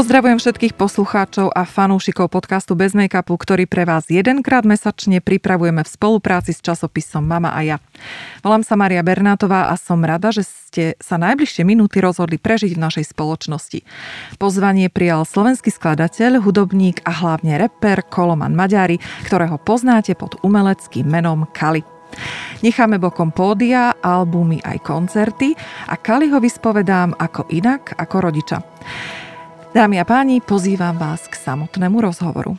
Pozdravujem všetkých poslucháčov a fanúšikov podcastu Bez make-upu, ktorý pre vás jedenkrát mesačne pripravujeme v spolupráci s časopisom Mama a ja. Volám sa Maria Bernátová a som rada, že ste sa najbližšie minúty rozhodli prežiť v našej spoločnosti. Pozvanie prijal slovenský skladateľ, hudobník a hlavne reper Koloman Maďari, ktorého poznáte pod umeleckým menom Kali. Necháme bokom pódia, albumy aj koncerty a Kali ho vyspovedám ako inak ako rodiča. Dámy a páni, pozývam vás k samotnému rozhovoru.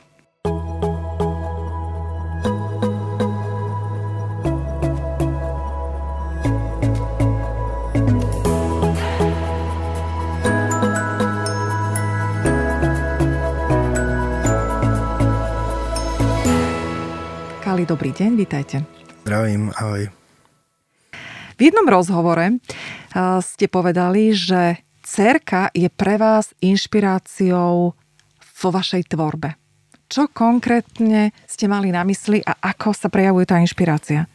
Kali, dobrý deň, vítajte. Zdravím, ahoj. V jednom rozhovore eh, ste povedali, že cerka je pre vás inšpiráciou vo vašej tvorbe. Čo konkrétne ste mali na mysli a ako sa prejavuje tá inšpirácia?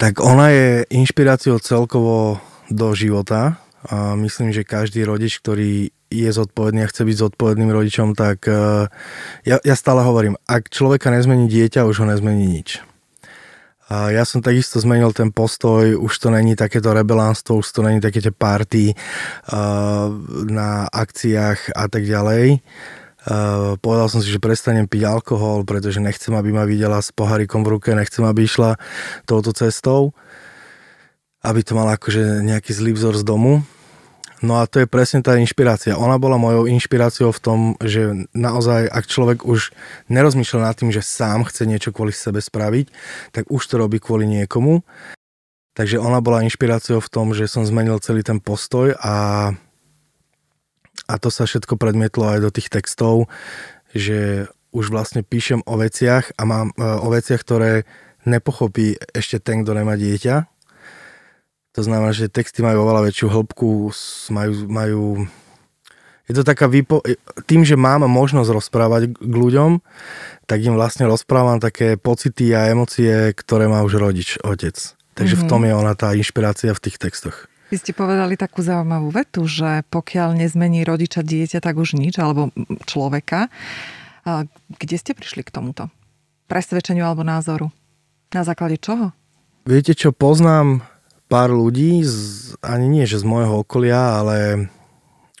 Tak ona je inšpiráciou celkovo do života. A myslím, že každý rodič, ktorý je zodpovedný a chce byť zodpovedným rodičom, tak e, ja, ja stále hovorím, ak človeka nezmení dieťa, už ho nezmení nič. Ja som takisto zmenil ten postoj, už to není takéto rebelánstvo, už to není také tie party na akciách a tak ďalej. Povedal som si, že prestanem piť alkohol, pretože nechcem, aby ma videla s pohárikom v ruke, nechcem, aby išla touto cestou, aby to mala akože nejaký zlý vzor z domu. No a to je presne tá inšpirácia. Ona bola mojou inšpiráciou v tom, že naozaj, ak človek už nerozmýšľa nad tým, že sám chce niečo kvôli sebe spraviť, tak už to robí kvôli niekomu. Takže ona bola inšpiráciou v tom, že som zmenil celý ten postoj a, a to sa všetko predmietlo aj do tých textov, že už vlastne píšem o veciach a mám e, o veciach, ktoré nepochopí ešte ten, kto nemá dieťa, to znamená, že texty majú oveľa väčšiu hĺbku, majú, majú je to taká výpo... Tým, že mám možnosť rozprávať k ľuďom, tak im vlastne rozprávam také pocity a emócie, ktoré má už rodič, otec. Takže mm-hmm. v tom je ona tá inšpirácia v tých textoch. Vy ste povedali takú zaujímavú vetu, že pokiaľ nezmení rodiča dieťa, tak už nič, alebo človeka. Kde ste prišli k tomuto? Presvedčeniu alebo názoru? Na základe čoho? Viete čo, poznám pár ľudí, z, ani nie, že z môjho okolia, ale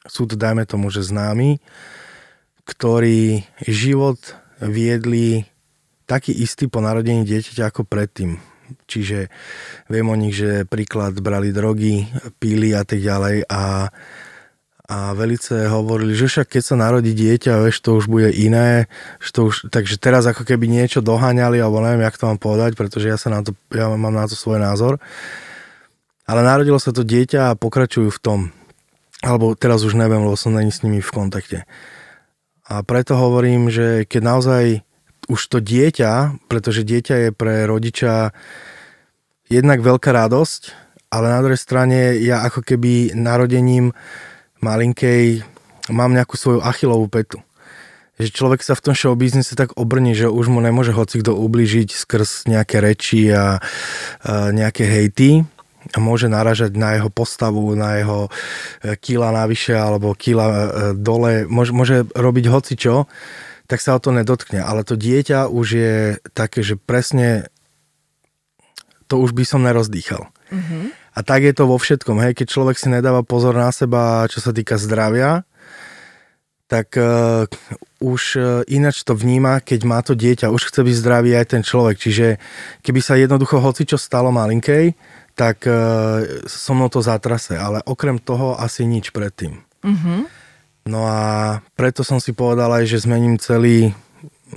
sú to, dajme tomu, že známi, ktorí život viedli taký istý po narodení dieťaťa ako predtým. Čiže viem o nich, že príklad brali drogy, píli a tak ďalej a, a velice hovorili, že však keď sa narodí dieťa, vieš, to už bude iné, že to už, takže teraz ako keby niečo doháňali, alebo neviem, jak to mám povedať, pretože ja sa na to, ja mám na to svoj názor. Ale narodilo sa to dieťa a pokračujú v tom. Alebo teraz už neviem, lebo som není s nimi v kontakte. A preto hovorím, že keď naozaj už to dieťa, pretože dieťa je pre rodiča jednak veľká radosť, ale na druhej strane ja ako keby narodením malinkej mám nejakú svoju achilovú petu. Že človek sa v tom show biznise tak obrní, že už mu nemôže hoci kto skrz nejaké reči a, a nejaké hejty môže naražať na jeho postavu, na jeho e, kila navyše alebo kila e, dole, môže, môže robiť hocičo, tak sa o to nedotkne. Ale to dieťa už je také, že presne to už by som nerozdýchal. Mm-hmm. A tak je to vo všetkom. Hej, keď človek si nedáva pozor na seba, čo sa týka zdravia, tak uh, už ináč to vníma, keď má to dieťa. Už chce byť zdravý aj ten človek. Čiže keby sa jednoducho hoci čo stalo malinkej, tak uh, so mnou to zatrase, ale okrem toho asi nič predtým. Mm-hmm. No a preto som si povedal aj, že zmením celý,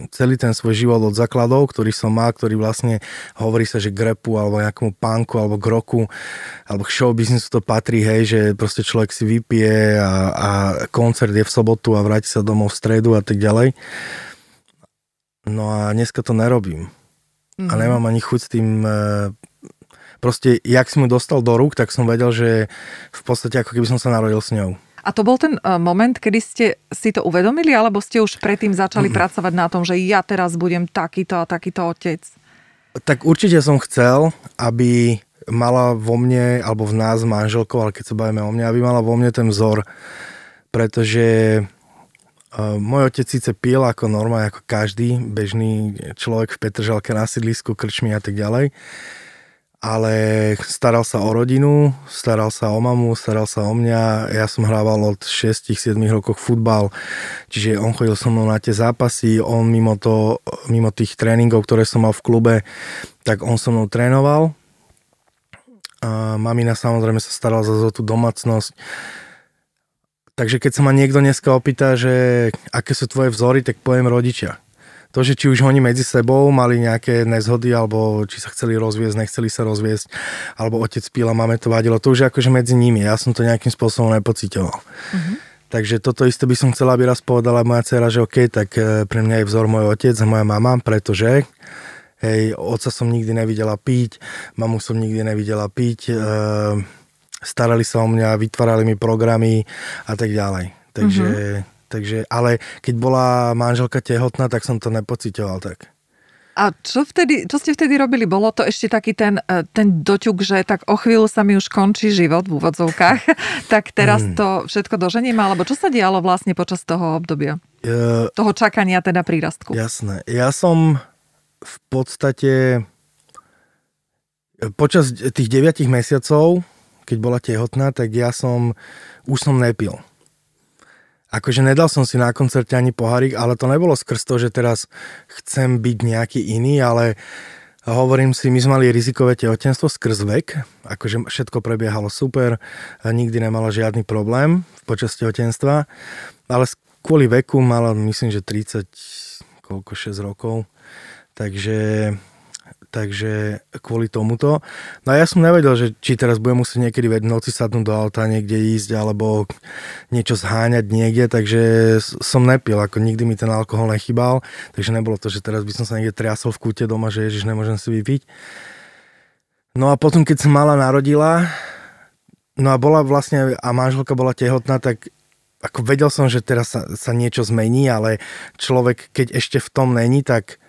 celý ten svoj život od základov, ktorý som mal, ktorý vlastne hovorí sa, že grepu alebo nejakomu punku alebo k roku alebo k show businessu to patrí, hej, že proste človek si vypije a, a koncert je v sobotu a vráti sa domov v stredu a tak ďalej. No a dneska to nerobím. Mm-hmm. A mhm. nemám ani chuť s tým e, proste, jak si mu dostal do rúk, tak som vedel, že v podstate ako keby som sa narodil s ňou. A to bol ten uh, moment, kedy ste si to uvedomili, alebo ste už predtým začali mm-hmm. pracovať na tom, že ja teraz budem takýto a takýto otec? Tak určite som chcel, aby mala vo mne, alebo v nás manželkou, ale keď sa bavíme o mne, aby mala vo mne ten vzor, pretože Uh, môj otec síce pil ako norma, ako každý bežný človek v Petržalke na sídlisku, krčmi a tak ďalej, ale staral sa o rodinu, staral sa o mamu, staral sa o mňa. Ja som hrával od 6-7 rokov futbal, čiže on chodil so mnou na tie zápasy, on mimo, to, mimo tých tréningov, ktoré som mal v klube, tak on so mnou trénoval. A mamina samozrejme sa starala za tú domácnosť Takže keď sa ma niekto dneska opýta, že aké sú tvoje vzory, tak poviem rodičia. To, že či už oni medzi sebou mali nejaké nezhody, alebo či sa chceli rozviesť, nechceli sa rozviesť, alebo otec píla, máme to vadilo, to už je akože medzi nimi. Ja som to nejakým spôsobom nepocitoval. Uh-huh. Takže toto isté by som chcela, aby raz povedala moja dcera, že OK, tak e, pre mňa je vzor môj otec a moja mama, pretože hej, otca som nikdy nevidela piť, mamu som nikdy nevidela piť, e, starali sa o mňa, vytvárali mi programy a tak ďalej. Takže, mm-hmm. Takže, ale keď bola manželka tehotná, tak som to nepocitoval tak. A čo, vtedy, čo ste vtedy robili? Bolo to ešte taký ten, e, ten doťuk, že tak o chvíľu sa mi už končí život v úvodzovkách, tak teraz mm. to všetko doženiem? Alebo čo sa dialo vlastne počas toho obdobia? Uh, toho čakania teda prírastku? Jasné. Ja som v podstate počas tých 9 mesiacov keď bola tehotná, tak ja som, už som nepil. Akože nedal som si na koncerte ani pohárik, ale to nebolo skrz to, že teraz chcem byť nejaký iný, ale hovorím si, my sme mali rizikové tehotenstvo skrz vek, akože všetko prebiehalo super, nikdy nemala žiadny problém počas tehotenstva, ale kvôli veku mala myslím, že 30, koľko, 6 rokov, takže takže kvôli tomuto. No a ja som nevedel, že či teraz budem musieť niekedy v noci sadnúť do auta, niekde ísť, alebo niečo zháňať niekde, takže som nepil, ako nikdy mi ten alkohol nechybal, takže nebolo to, že teraz by som sa niekde triasol v kúte doma, že ježiš, nemôžem si vypiť. No a potom, keď som mala narodila, no a bola vlastne, a manželka bola tehotná, tak ako vedel som, že teraz sa, sa niečo zmení, ale človek, keď ešte v tom není, tak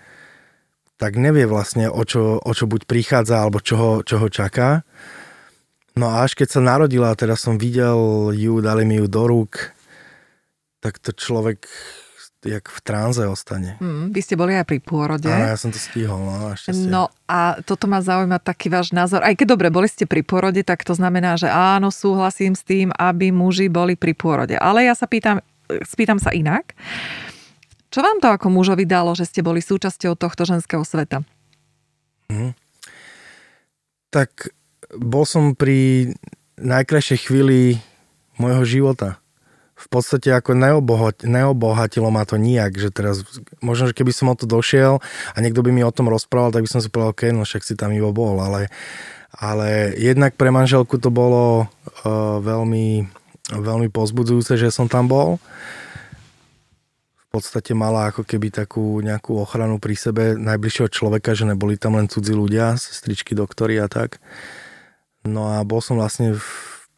tak nevie vlastne, o čo, o čo buď prichádza, alebo čo ho, čo ho čaká. No a až keď sa narodila, teda som videl ju, dali mi ju do rúk, tak to človek jak v tranze ostane. Mm, vy ste boli aj pri pôrode. Áno, ja som to stihol, no No a toto ma zaujíma taký váš názor. Aj keď dobre, boli ste pri pôrode, tak to znamená, že áno, súhlasím s tým, aby muži boli pri pôrode. Ale ja sa pýtam, spýtam sa inak. Čo vám to ako mužovi dalo, že ste boli súčasťou tohto ženského sveta? Hmm. Tak bol som pri najkrajšej chvíli môjho života. V podstate ako neobohat, neobohatilo ma to nijak, že teraz, možno, že keby som o to došiel a niekto by mi o tom rozprával, tak by som si povedal, ok, no však si tam iba bol, ale, ale jednak pre manželku to bolo uh, veľmi, veľmi pozbudzujúce, že som tam bol podstate mala ako keby takú nejakú ochranu pri sebe najbližšieho človeka, že neboli tam len cudzí ľudia, sestričky, doktory a tak. No a bol som vlastne v,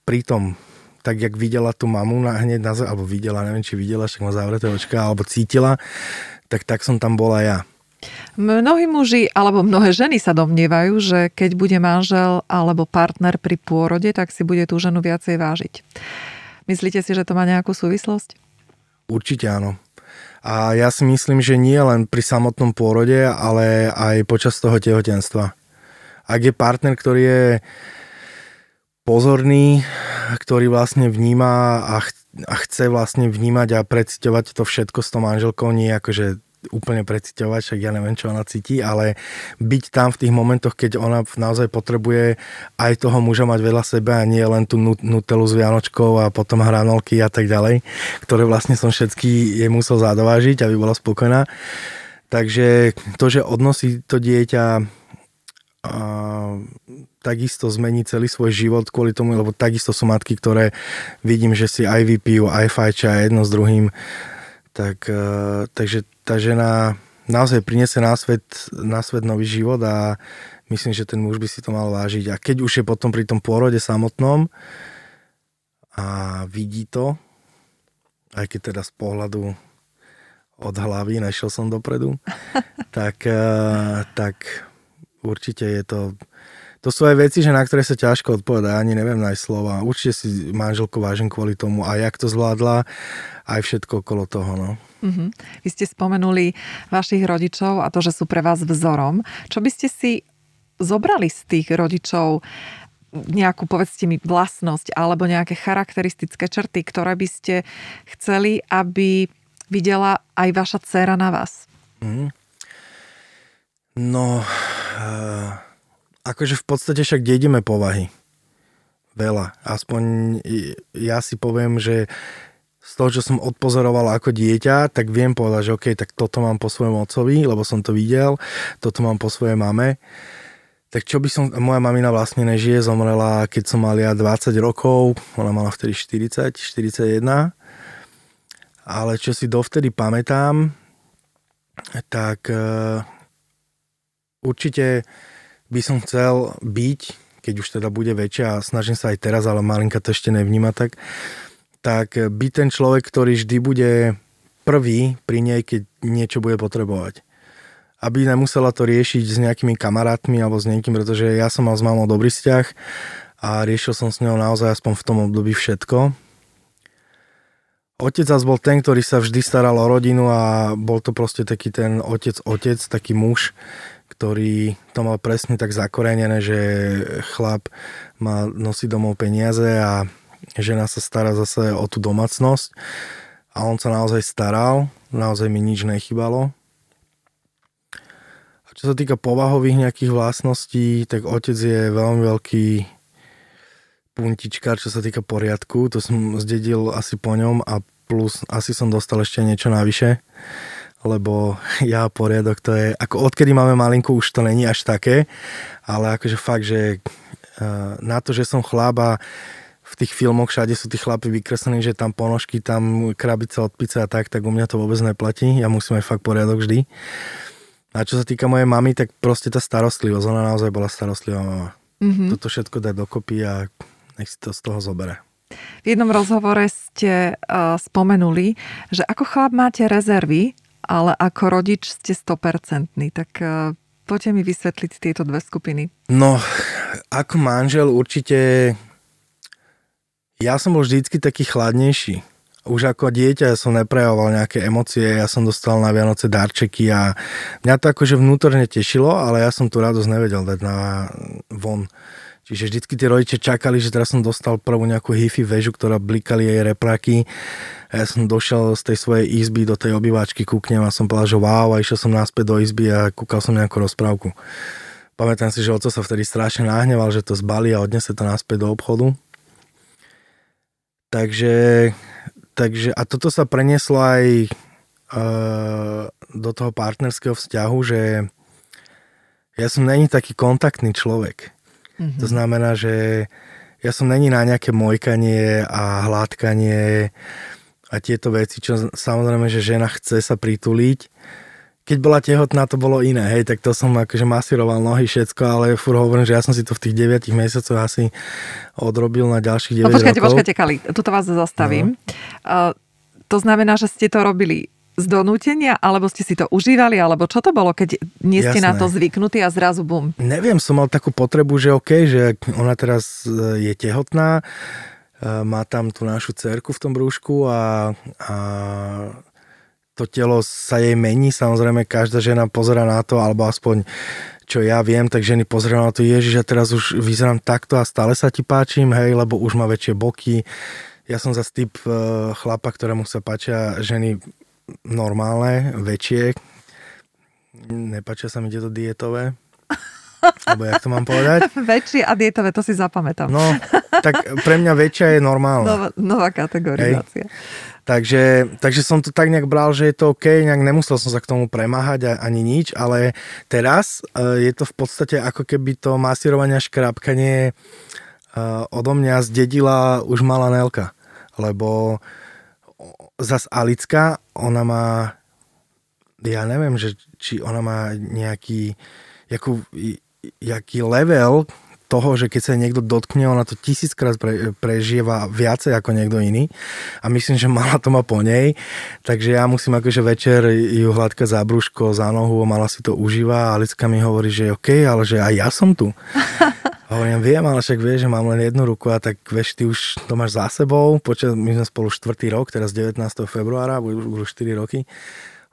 pri tom, tak jak videla tú mamu na, hneď na, alebo videla, neviem či videla, však má zavreté očka, alebo cítila, tak tak som tam bola ja. Mnohí muži alebo mnohé ženy sa domnievajú, že keď bude manžel alebo partner pri pôrode, tak si bude tú ženu viacej vážiť. Myslíte si, že to má nejakú súvislosť? Určite áno. A ja si myslím, že nie len pri samotnom pôrode, ale aj počas toho tehotenstva. Ak je partner, ktorý je pozorný, ktorý vlastne vníma a, ch- a chce vlastne vnímať a preciťovať to všetko s tou manželkou, nie akože úplne preciťovať, však ja neviem, čo ona cíti, ale byť tam v tých momentoch, keď ona naozaj potrebuje aj toho muža mať vedľa seba a nie len tú nutelu s Vianočkou a potom hranolky a tak ďalej, ktoré vlastne som všetky jej musel zadovážiť, aby bola spokojná. Takže to, že odnosí to dieťa a takisto zmení celý svoj život kvôli tomu, lebo takisto sú matky, ktoré vidím, že si aj vypijú, aj fajčia jedno s druhým, tak, uh, takže tá žena naozaj priniesie na svet, na svet nový život a myslím, že ten muž by si to mal vážiť. A keď už je potom pri tom pôrode samotnom a vidí to, aj keď teda z pohľadu od hlavy, nešiel som dopredu, tak, eh, tak určite je to to sú aj veci, že na ktoré sa ťažko odpovedá, ani neviem nájsť slova. Určite si manželku vážim kvôli tomu a jak to zvládla, aj všetko okolo toho. No. Uh-huh. Vy ste spomenuli vašich rodičov a to, že sú pre vás vzorom. Čo by ste si zobrali z tých rodičov nejakú, povedzte mi, vlastnosť alebo nejaké charakteristické črty, ktoré by ste chceli, aby videla aj vaša dcéra na vás? Mm. No, uh, akože v podstate však dedíme povahy. Veľa. Aspoň ja si poviem, že z toho, čo som odpozoroval ako dieťa, tak viem povedať, že OK, tak toto mám po svojom otcovi, lebo som to videl, toto mám po svojej mame. Tak čo by som, moja mamina vlastne nežije, zomrela, keď som mal ja 20 rokov, ona mala vtedy 40, 41. Ale čo si dovtedy pamätám, tak uh, určite by som chcel byť, keď už teda bude väčšia a snažím sa aj teraz, ale malinka to ešte nevníma tak, tak byť ten človek, ktorý vždy bude prvý pri nej, keď niečo bude potrebovať. Aby nemusela to riešiť s nejakými kamarátmi alebo s niekým, pretože ja som mal s mamou dobrý vzťah a riešil som s ňou naozaj aspoň v tom období všetko. Otec zase bol ten, ktorý sa vždy staral o rodinu a bol to proste taký ten otec-otec, taký muž, ktorý to mal presne tak zakorenené, že chlap má nosiť domov peniaze a žena sa stará zase o tú domácnosť. A on sa naozaj staral, naozaj mi nič nechybalo. A čo sa týka povahových nejakých vlastností, tak otec je veľmi veľký puntičkár, čo sa týka poriadku, to som zdedil asi po ňom a plus asi som dostal ešte niečo navyše lebo ja poriadok to je, ako odkedy máme malinku, už to není až také, ale akože fakt, že eh, na to, že som chlap a v tých filmoch všade sú tí chlapi vykreslení, že tam ponožky, tam krabice od pice a tak, tak u mňa to vôbec neplatí. Ja musím aj fakt poriadok vždy. A čo sa týka mojej mamy, tak proste tá starostlivosť, ona naozaj bola starostlivá mama. Mm-hmm. Toto všetko dať dokopy a nech si to z toho zobere. V jednom rozhovore ste uh, spomenuli, že ako chlap máte rezervy, ale ako rodič ste 100%. Tak uh, poďte mi vysvetliť tieto dve skupiny. No, ako manžel určite ja som bol vždycky taký chladnejší. Už ako dieťa som neprejavoval nejaké emócie, ja som dostal na Vianoce darčeky a mňa to akože vnútorne tešilo, ale ja som tú radosť nevedel dať na von. Čiže vždycky tí rodičia čakali, že teraz som dostal prvú nejakú hifi väžu, ktorá blikali jej repráky. A ja som došiel z tej svojej izby do tej obývačky, kúknem a som povedal, že wow, a išiel som náspäť do izby a kúkal som nejakú rozprávku. Pamätám si, že oco sa vtedy strašne nahneval, že to zbalí a odnese to naspäť do obchodu. Takže, takže a toto sa prenieslo aj uh, do toho partnerského vzťahu, že ja som není taký kontaktný človek. Mm-hmm. To znamená, že ja som není na nejaké mojkanie a hladkanie a tieto veci, čo samozrejme, že žena chce sa prituliť. Keď bola tehotná, to bolo iné, hej, tak to som akože masíroval nohy, všetko, ale fur hovorím, že ja som si to v tých 9 mesiacoch asi odrobil na ďalších 9 no, počkajte, rokov. počkajte, Kali, tuto vás zastavím. No. Uh, to znamená, že ste to robili z donútenia, alebo ste si to užívali, alebo čo to bolo, keď nie ste Jasné. na to zvyknutí a zrazu bum? Neviem, som mal takú potrebu, že OK, že ona teraz e, je tehotná, e, má tam tú našu cerku v tom brúšku a, a to telo sa jej mení, samozrejme každá žena pozera na to, alebo aspoň čo ja viem, tak ženy pozerajú na to, ježiš, ja teraz už vyzerám takto a stále sa ti páčim, hej, lebo už má väčšie boky. Ja som zase typ e, chlapa, ktorému sa páčia ženy normálne, väčšie. Nepačia sa mi tieto dietové. Alebo jak to mám povedať? Väčšie a dietové, to si zapamätám. No, tak pre mňa väčšia je normálna. Nová, nová kategorizácia. Hej. Takže, takže som to tak nejak bral, že je to OK, nejak nemusel som sa k tomu premáhať ani nič, ale teraz uh, je to v podstate ako keby to masírovanie a škrapkanie uh, odo mňa zdedila už malá Nelka. Lebo zas Alicka, ona má, ja neviem, že, či ona má nejaký, jakú, jaký level toho, že keď sa niekto dotkne, ona to tisíckrát pre, prežieva viacej ako niekto iný. A myslím, že mala to má po nej, takže ja musím akože večer ju hladkať za brúško, za nohu, mala si to užíva. A Alicka mi hovorí, že OK, ale že aj ja som tu. Hovorím, viem, ale však vieš, že mám len jednu ruku a tak vieš, ty už to máš za sebou. Počas, my sme spolu štvrtý rok, teraz 19. februára, už 4 roky.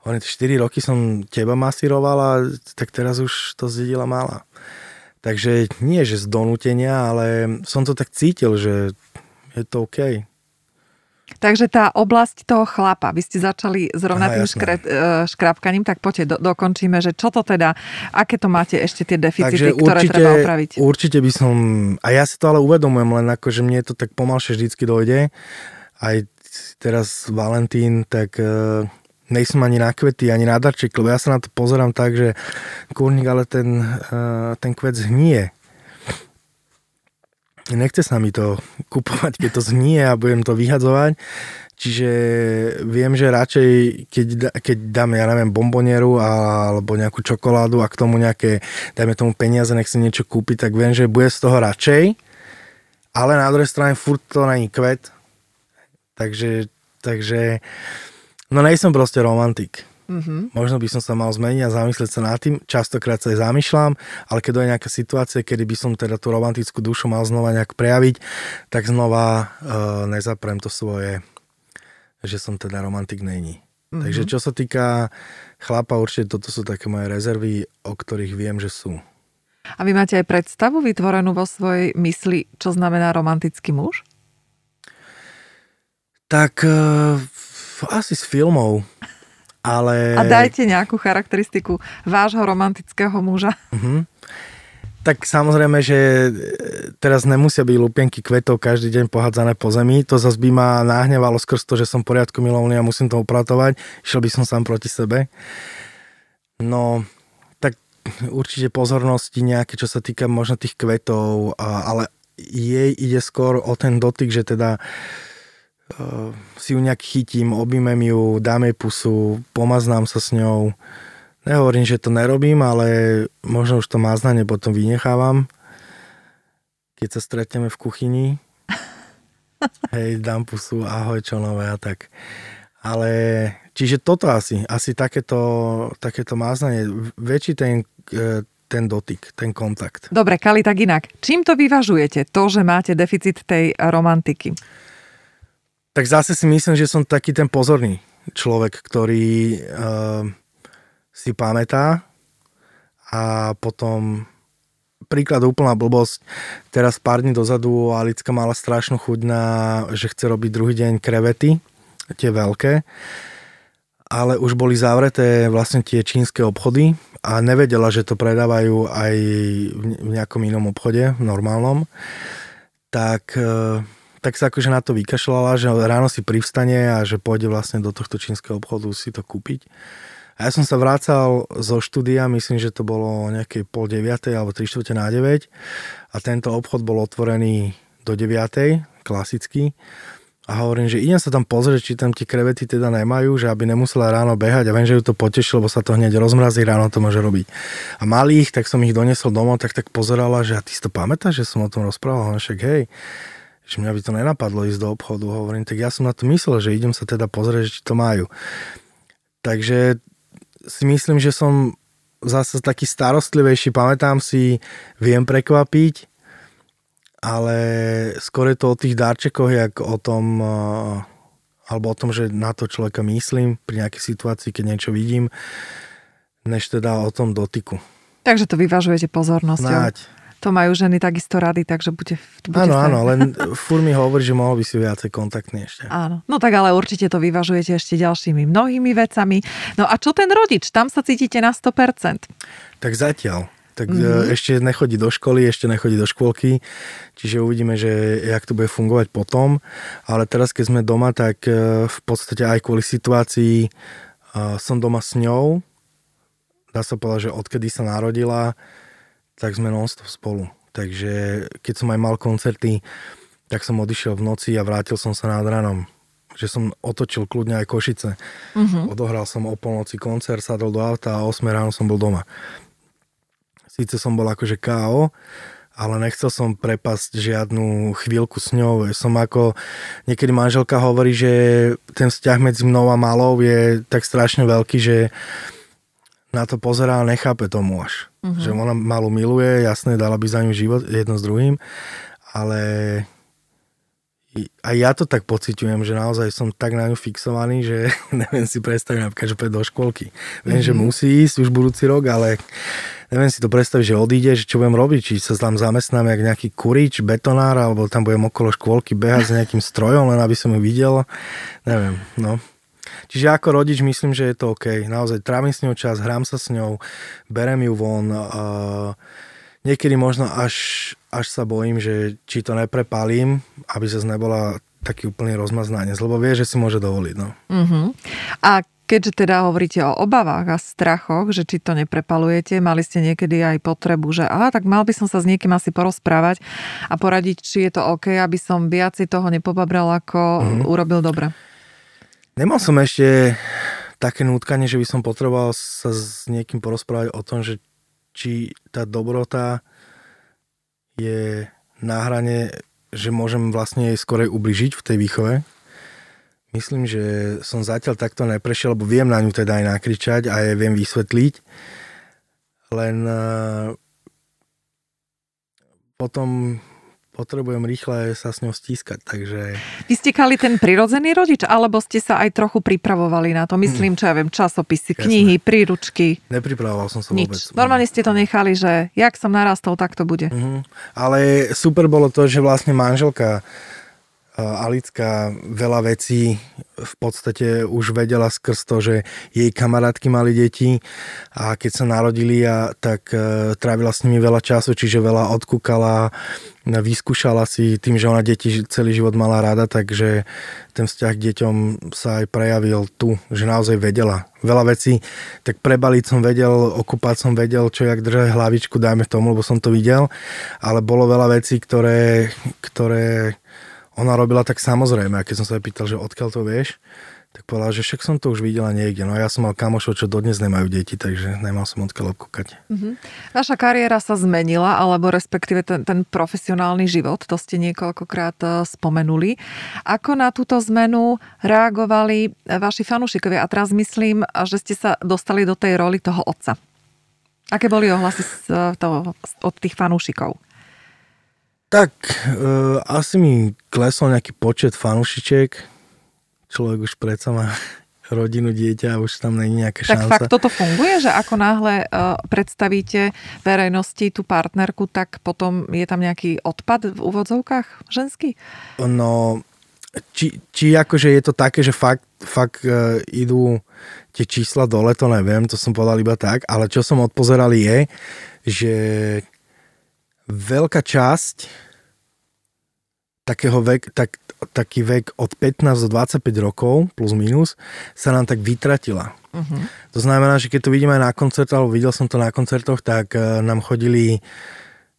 Hovorím, 4 roky som teba masíroval a tak teraz už to zdedila mala. Takže nie, že z donútenia, ale som to tak cítil, že je to OK. Takže tá oblasť toho chlapa, vy ste začali s rovnakým škre, e, škrapkaním, tak poďte, do, dokončíme, že čo to teda, aké to máte ešte tie deficity, Takže ktoré určite, treba opraviť? Určite by som, a ja si to ale uvedomujem, len ako, že mne to tak pomalšie vždycky dojde. Aj teraz Valentín, tak uh, nejsem ani na kvety, ani na darček, lebo ja sa na to pozerám tak, že kurník, ale ten, uh, ten kvet zhnie nechce sa mi to kupovať, keď to znie a budem to vyhadzovať. Čiže viem, že radšej, keď, keď dáme, ja neviem, bombonieru alebo nejakú čokoládu a k tomu nejaké, dajme tomu peniaze, nech si niečo kúpiť, tak viem, že bude z toho radšej. Ale na druhej strane furt to není kvet. Takže, takže no nejsem proste romantik. Mm-hmm. Možno by som sa mal zmeniť a zamyslieť sa nad tým. Častokrát sa aj zamýšľam, ale keď je nejaká situácia, kedy by som teda tú romantickú dušu mal znova nejak prejaviť, tak znova uh, nezaprem to svoje, že som teda romantik není. Mm-hmm. Takže čo sa týka chlapa, určite toto sú také moje rezervy, o ktorých viem, že sú. A vy máte aj predstavu vytvorenú vo svojej mysli, čo znamená romantický muž? Tak uh, asi z filmov ale... A dajte nejakú charakteristiku vášho romantického muža. Uh-huh. Tak samozrejme, že e, teraz nemusia byť lupienky kvetov každý deň pohádzané po zemi. To zase by ma nahnevalo skrz to, že som poriadku milovný a musím to upratovať. Išiel by som sám proti sebe. No, tak určite pozornosti nejaké, čo sa týka možno tých kvetov, ale jej ide skôr o ten dotyk, že teda uh, uh, si ju nejak chytím, objímem ju, dám jej pusu, pomaznám sa s ňou. Nehovorím, že to nerobím, ale možno už to maznanie potom vynechávam. Keď sa stretneme v kuchyni, hej, dám pusu, ahoj, čo nové a tak. Ale, čiže toto asi, asi takéto, takéto máznanie, väčší ten, e, ten dotyk, ten kontakt. Dobre, Kali, tak inak. Čím to vyvažujete, to, že máte deficit tej romantiky? Tak zase si myslím, že som taký ten pozorný človek, ktorý uh, si pamätá a potom príklad úplná blbosť. Teraz pár dní dozadu Alicka mala strašnú chuť na, že chce robiť druhý deň krevety, tie veľké, ale už boli zavreté vlastne tie čínske obchody a nevedela, že to predávajú aj v nejakom inom obchode, v normálnom. Tak uh, tak sa akože na to vykašľala, že ráno si privstane a že pôjde vlastne do tohto čínskeho obchodu si to kúpiť. A ja som sa vracal zo štúdia, myslím, že to bolo nejakej pol deviatej alebo tri štvrte na 9 a tento obchod bol otvorený do 9, klasický. A hovorím, že idem sa tam pozrieť, či tam tie krevety teda nemajú, že aby nemusela ráno behať a viem, že ju to potešilo, lebo sa to hneď rozmrazí, ráno to môže robiť. A mali ich, tak som ich donesol domov, tak tak pozerala, že a ty si to pamätáš, že som o tom rozprával? A však hej že mňa by to nenapadlo ísť do obchodu, hovorím, tak ja som na to myslel, že idem sa teda pozrieť, či to majú. Takže si myslím, že som zase taký starostlivejší, pamätám si, viem prekvapiť, ale skôr je to o tých darčekoch, jak o tom, eh, alebo o tom, že na to človeka myslím pri nejakej situácii, keď niečo vidím, než teda o tom dotyku. Takže to vyvažujete pozornosťou. Snáď. To majú ženy takisto rady, takže bude... bude áno, áno, len fur mi hovorí, že mohol by si viacej kontaktný ešte. Áno, no tak ale určite to vyvažujete ešte ďalšími mnohými vecami. No a čo ten rodič? Tam sa cítite na 100%. Tak zatiaľ. Tak mm-hmm. ešte nechodí do školy, ešte nechodí do škôlky, čiže uvidíme, že jak to bude fungovať potom. Ale teraz, keď sme doma, tak e, v podstate aj kvôli situácii e, som doma s ňou. Dá sa povedať, že odkedy sa narodila, tak sme non-stop spolu. Takže keď som aj mal koncerty, tak som odišiel v noci a vrátil som sa nad ranom. Že som otočil kľudne aj Košice. Uh-huh. Odohral som o polnoci koncert, sadol do auta a o 8 ráno som bol doma. Síce som bol akože KO, ale nechcel som prepasť žiadnu chvíľku s ňou. Som ako, niekedy manželka hovorí, že ten vzťah medzi mnou a malou je tak strašne veľký, že na to pozerá a nechápe tomu až. Uh-huh. Že ona malu miluje, jasné, dala by za ňu život jedno s druhým, ale a ja to tak pociťujem, že naozaj som tak na ňu fixovaný, že neviem si predstaviť napríklad, že do školky. Viem, mm-hmm. že musí ísť už budúci rok, ale neviem si to predstaviť, že odíde, že čo budem robiť, či sa tam zamestnám jak nejaký kurič, betonár, alebo tam budem okolo škôlky behať s nejakým strojom, len aby som ju videl. Neviem, no. Čiže ako rodič myslím, že je to OK. Naozaj trávim s ňou čas, hrám sa s ňou, berem ju von. Uh, niekedy možno až, až sa bojím, že či to neprepalím, aby sa nebola taký úplný rozmaznanie, lebo vie, že si môže dovoliť. No. Uh-huh. A keďže teda hovoríte o obavách a strachoch, že či to neprepalujete, mali ste niekedy aj potrebu, že aha, tak mal by som sa s niekým asi porozprávať a poradiť, či je to OK, aby som viac toho nepobabral, ako uh-huh. urobil dobre. Nemal som ešte také nutkanie, že by som potreboval sa s niekým porozprávať o tom, že či tá dobrota je na hrane, že môžem vlastne jej skorej ubližiť v tej výchove. Myslím, že som zatiaľ takto neprešiel, lebo viem na ňu teda aj nakričať a jej viem vysvetliť. Len uh, potom potrebujem rýchle sa s ňou stískať, takže... Vy ste kali ten prirodzený rodič, alebo ste sa aj trochu pripravovali na to? Myslím, čo ja viem, časopisy, Jasne. knihy, príručky. Nepripravoval som sa Nič. vôbec. Normálne ste to nechali, že jak som narastol, tak to bude. Uh-huh. Ale super bolo to, že vlastne manželka Alická veľa vecí v podstate už vedela skrz to, že jej kamarátky mali deti a keď sa narodili, a, tak e, trávila s nimi veľa času, čiže veľa odkúkala, vyskúšala si tým, že ona deti celý život mala rada, takže ten vzťah k deťom sa aj prejavil tu, že naozaj vedela. Veľa vecí, tak prebaliť som vedel, okupať som vedel, čo jak držať hlavičku, dajme tomu, lebo som to videl, ale bolo veľa vecí, ktoré, ktoré ona robila tak samozrejme. A keď som sa pýtal, že odkiaľ to vieš, tak povedala, že však som to už videla niekde. No ja som mal kamošov, čo dodnes nemajú deti, takže nemal som odkiaľ obkúkať. Mm-hmm. Vaša kariéra sa zmenila, alebo respektíve ten, ten profesionálny život, to ste niekoľkokrát e, spomenuli. Ako na túto zmenu reagovali vaši fanúšikovia? A teraz myslím, že ste sa dostali do tej roli toho otca. Aké boli ohlasy z e, toho, od tých fanúšikov? Tak, uh, asi mi klesol nejaký počet fanúšičiek. Človek už predsa má rodinu, dieťa už tam není nejaká šanca. Tak fakt toto funguje, že ako náhle uh, predstavíte verejnosti tú partnerku, tak potom je tam nejaký odpad v úvodzovkách ženský? No, či, či akože je to také, že fakt, fakt uh, idú tie čísla dole, to neviem, to som povedal iba tak, ale čo som odpozeral je, že veľká časť takého vek, tak, taký vek od 15 do 25 rokov, plus minus, sa nám tak vytratila. Uh-huh. To znamená, že keď to vidíme aj na koncertoch, alebo videl som to na koncertoch, tak uh, nám chodili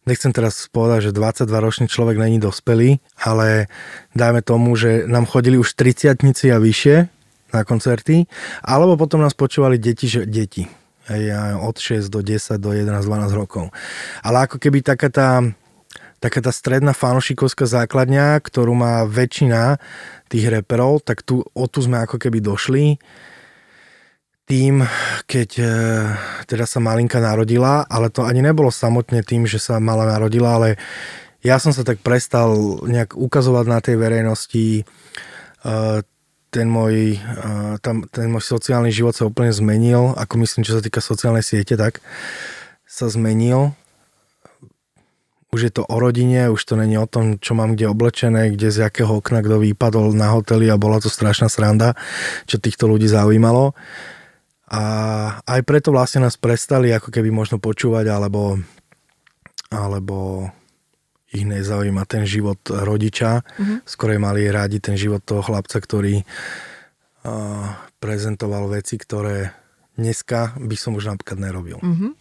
nechcem teraz povedať, že 22 ročný človek není dospelý, ale dajme tomu, že nám chodili už 30 a vyššie na koncerty, alebo potom nás počúvali deti, že deti. Hej, od 6 do 10, do 11, 12 rokov. Ale ako keby taká tá taká tá stredná fanošikovská základňa, ktorú má väčšina tých reperov, tak tu, o tu sme ako keby došli tým, keď e, teda sa malinka narodila, ale to ani nebolo samotne tým, že sa mala narodila, ale ja som sa tak prestal nejak ukazovať na tej verejnosti e, ten môj, tam, ten môj sociálny život sa úplne zmenil, ako myslím, čo sa týka sociálnej siete, tak sa zmenil už je to o rodine, už to není o tom, čo mám kde oblečené, kde z jakého okna kto vypadol na hoteli a bola to strašná sranda, čo týchto ľudí zaujímalo. A aj preto vlastne nás prestali ako keby možno počúvať, alebo, alebo ich nezaujíma ten život rodiča, mm-hmm. skorej mali rádi ten život toho chlapca, ktorý uh, prezentoval veci, ktoré dneska by som už napríklad nerobil. Mm-hmm.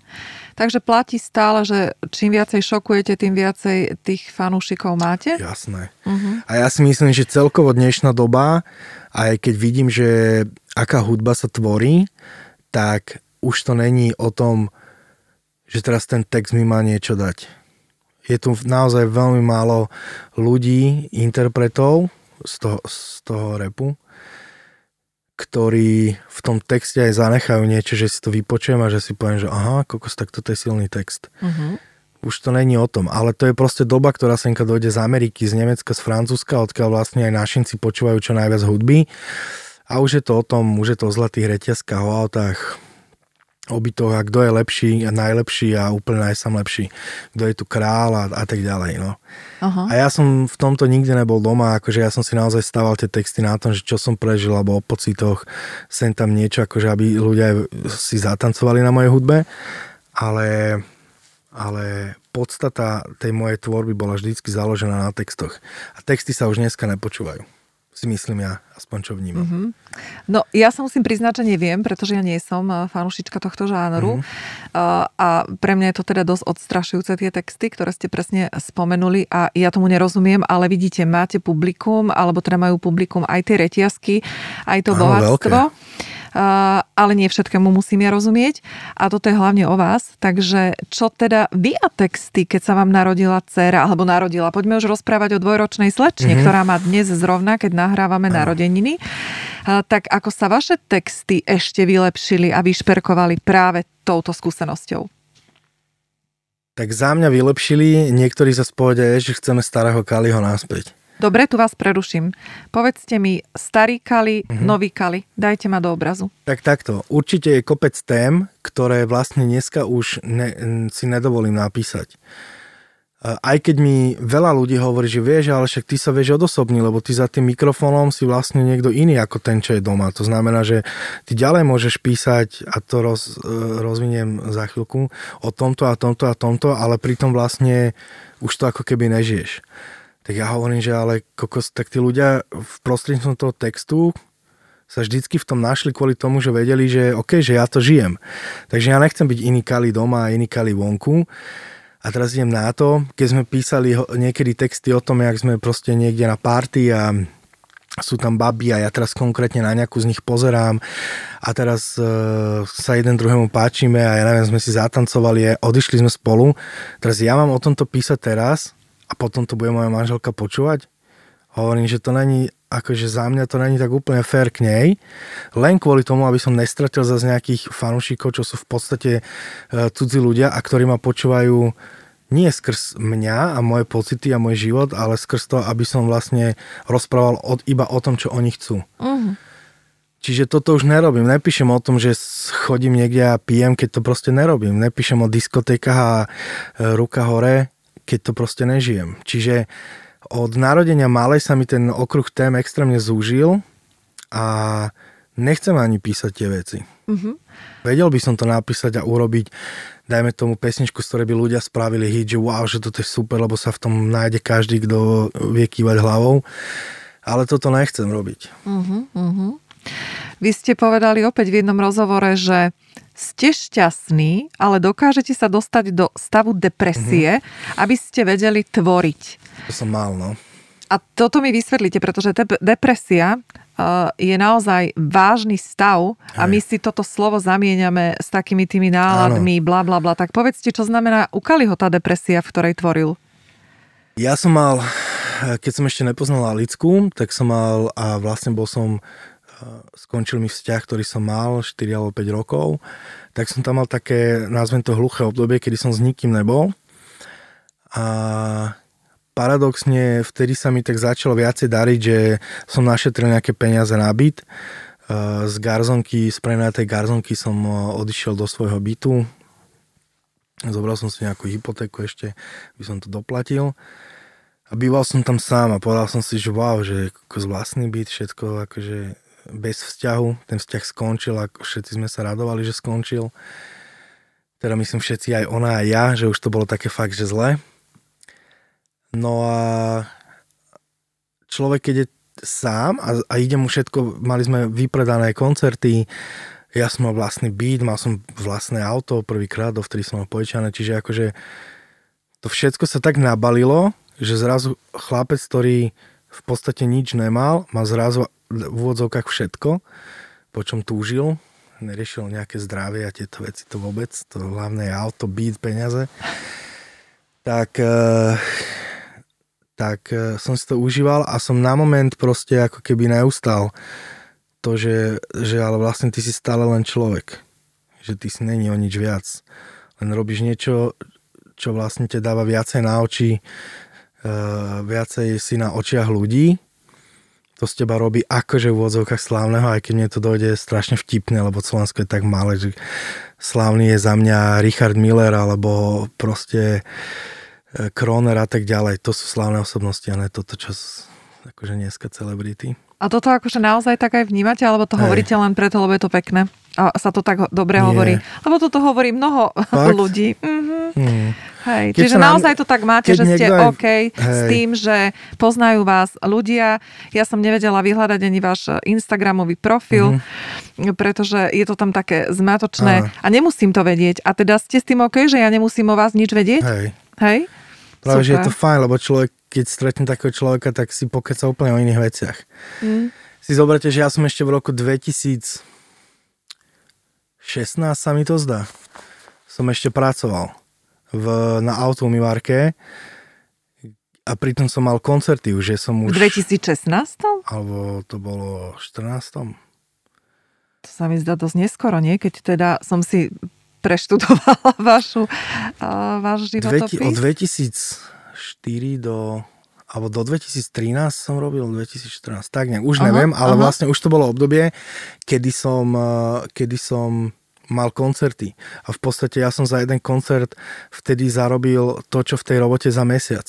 Takže platí stále, že čím viacej šokujete, tým viacej tých fanúšikov máte? Jasné. Uh-huh. A ja si myslím, že celkovo dnešná doba, aj keď vidím, že aká hudba sa tvorí, tak už to není o tom, že teraz ten text mi má niečo dať. Je tu naozaj veľmi málo ľudí, interpretov z toho, z toho repu, ktorí v tom texte aj zanechajú niečo, že si to vypočujem a že si poviem, že aha, kokos, tak toto je silný text. Uh-huh. Už to není o tom, ale to je proste doba, ktorá senka dojde z Ameriky, z Nemecka, z Francúzska, odkiaľ vlastne aj našinci počúvajú čo najviac hudby. A už je to o tom, už je to o zlatých reťazkách, o autách, o bytoch a kto je lepší a najlepší a úplne najsam lepší, kto je tu král a, a tak ďalej. No. Uh-huh. A ja som v tomto nikdy nebol doma, akože ja som si naozaj stával tie texty na tom, že čo som prežil, alebo o pocitoch, sem tam niečo, akože aby ľudia si zatancovali na mojej hudbe, ale, ale podstata tej mojej tvorby bola vždycky založená na textoch. A texty sa už dneska nepočúvajú si myslím ja, aspoň čo vnímam. Mm-hmm. No ja sa musím priznať, že neviem, pretože ja nie som eh, fanúšička tohto žánru mm-hmm. a pre mňa je to teda dosť odstrašujúce tie texty, ktoré ste presne spomenuli a ja tomu nerozumiem, ale vidíte, máte publikum, alebo teda majú publikum aj tie reťazky, aj to Áno, bohatstvo. Veľké ale nie všetkému musím ja rozumieť. A toto je hlavne o vás. Takže čo teda vy a texty, keď sa vám narodila dcera, alebo narodila, poďme už rozprávať o dvojročnej slečne, mm-hmm. ktorá má dnes zrovna, keď nahrávame narodeniny. Tak ako sa vaše texty ešte vylepšili a vyšperkovali práve touto skúsenosťou? Tak za mňa vylepšili, niektorí sa spovedia, že chceme starého Kaliho naspäť. Dobre, tu vás preruším. Povedzte mi, starý Kali, mm-hmm. nový Kali. Dajte ma do obrazu. Tak takto. Určite je kopec tém, ktoré vlastne dneska už ne, si nedovolím napísať. Aj keď mi veľa ľudí hovorí, že vieš, ale však ty sa vieš odosobniť, lebo ty za tým mikrofónom si vlastne niekto iný ako ten, čo je doma. To znamená, že ty ďalej môžeš písať, a to roz, e, rozviniem za chvíľku, o tomto a tomto a tomto, ale pritom vlastne už to ako keby nežiješ tak ja hovorím, že ale kokos, tak tí ľudia v prostredníctvom toho textu sa vždycky v tom našli kvôli tomu, že vedeli, že OK, že ja to žijem. Takže ja nechcem byť iný kali doma a iný kali vonku. A teraz idem na to, keď sme písali niekedy texty o tom, jak sme proste niekde na party a sú tam baby a ja teraz konkrétne na nejakú z nich pozerám a teraz e, sa jeden druhému páčime a ja neviem, sme si zatancovali, odišli sme spolu. Teraz ja mám o tomto písať teraz a potom to bude moja manželka počúvať? Hovorím, že to není, akože za mňa to není tak úplne fair k nej, len kvôli tomu, aby som nestratil zase nejakých fanúšikov, čo sú v podstate e, cudzí ľudia a ktorí ma počúvajú nie skrz mňa a moje pocity a môj život, ale skrz to, aby som vlastne rozprával od, iba o tom, čo oni chcú. Uh-huh. Čiže toto už nerobím. Nepíšem o tom, že chodím niekde a pijem, keď to proste nerobím. Nepíšem o diskotékach a e, ruka hore, keď to proste nežijem. Čiže od narodenia malej sa mi ten okruh tém extrémne zúžil a nechcem ani písať tie veci. Mm-hmm. Vedel by som to napísať a urobiť, dajme tomu pesničku, z ktorej by ľudia spravili hit, že wow, že toto je super, lebo sa v tom nájde každý, kto vie kývať hlavou. Ale toto nechcem robiť. Mm-hmm. Vy ste povedali opäť v jednom rozhovore, že ste šťastní, ale dokážete sa dostať do stavu depresie, mm-hmm. aby ste vedeli tvoriť. To som mal, no. A toto mi vysvetlíte, pretože de- depresia uh, je naozaj vážny stav a my si toto slovo zamieňame s takými tými náladmi, bla bla bla. Tak povedzte, čo znamená u Kaliho tá depresia, v ktorej tvoril? Ja som mal, keď som ešte nepoznal Alicku, tak som mal a vlastne bol som skončil mi vzťah, ktorý som mal 4 alebo 5 rokov, tak som tam mal také, nazvem to hluché obdobie, kedy som s nikým nebol. A paradoxne vtedy sa mi tak začalo viacej dariť, že som našetril nejaké peniaze na byt. Z garzonky, z prenajatej garzonky som odišiel do svojho bytu. Zobral som si nejakú hypotéku ešte, by som to doplatil. A býval som tam sám a povedal som si, že wow, že z vlastný byt, všetko akože bez vzťahu. Ten vzťah skončil a všetci sme sa radovali, že skončil. Teda myslím všetci, aj ona, aj ja, že už to bolo také fakt, že zle. No a človek, keď je sám a, a ide mu všetko, mali sme vypredané koncerty, ja som mal vlastný byt, mal som vlastné auto prvýkrát, dovtedy som mal požičané, čiže akože to všetko sa tak nabalilo, že zrazu chlapec, ktorý v podstate nič nemal, mal zrazu v úvodzovkách všetko, po čom túžil, neriešil nejaké zdravie a tieto veci, to vôbec, to hlavné je auto, byt, peniaze, tak, eh, tak eh, som si to užíval a som na moment proste ako keby neustal to, že, že ale vlastne ty si stále len človek. Že ty si není o nič viac. Len robíš niečo, čo vlastne te dáva viacej na oči, uh, viacej si na očiach ľudí. To z teba robí akože v úvodzovkách slávneho, aj keď mne to dojde strašne vtipné, lebo Slovensko je tak malé, že slávny je za mňa Richard Miller, alebo proste e, Kroner a tak ďalej. To sú slávne osobnosti a ne toto, čo akože dneska celebrity. A toto akože naozaj tak aj vnímate, alebo to Hej. hovoríte len preto, lebo je to pekné? A sa to tak dobre Nie. hovorí. Lebo toto hovorí mnoho Fakt? ľudí. Mhm. Mm. Hej, keď čiže nám, naozaj to tak máte, že ste aj, OK hej. s tým, že poznajú vás ľudia. Ja som nevedela vyhľadať ani váš Instagramový profil, mm-hmm. pretože je to tam také zmatočné a nemusím to vedieť. A teda ste s tým OK, že ja nemusím o vás nič vedieť? Hej. Hej? Práve, Super. že je to fajn, lebo človek, keď stretne takého človeka, tak si pokeca úplne o iných veciach. Mm. Si zoberte, že ja som ešte v roku 2000 16 sa mi to zdá. Som ešte pracoval v, na automivárke a pritom som mal koncerty už, že som už... V 2016? Alebo to bolo v 14. To sa mi zdá dosť neskoro, nie? Keď teda som si preštudovala vašu, uh, váš životopis. Od 2004 do alebo do 2013 som robil, 2014, tak nejak, už aha, neviem, ale aha. vlastne už to bolo obdobie, kedy som, kedy som mal koncerty. A v podstate ja som za jeden koncert vtedy zarobil to, čo v tej robote za mesiac.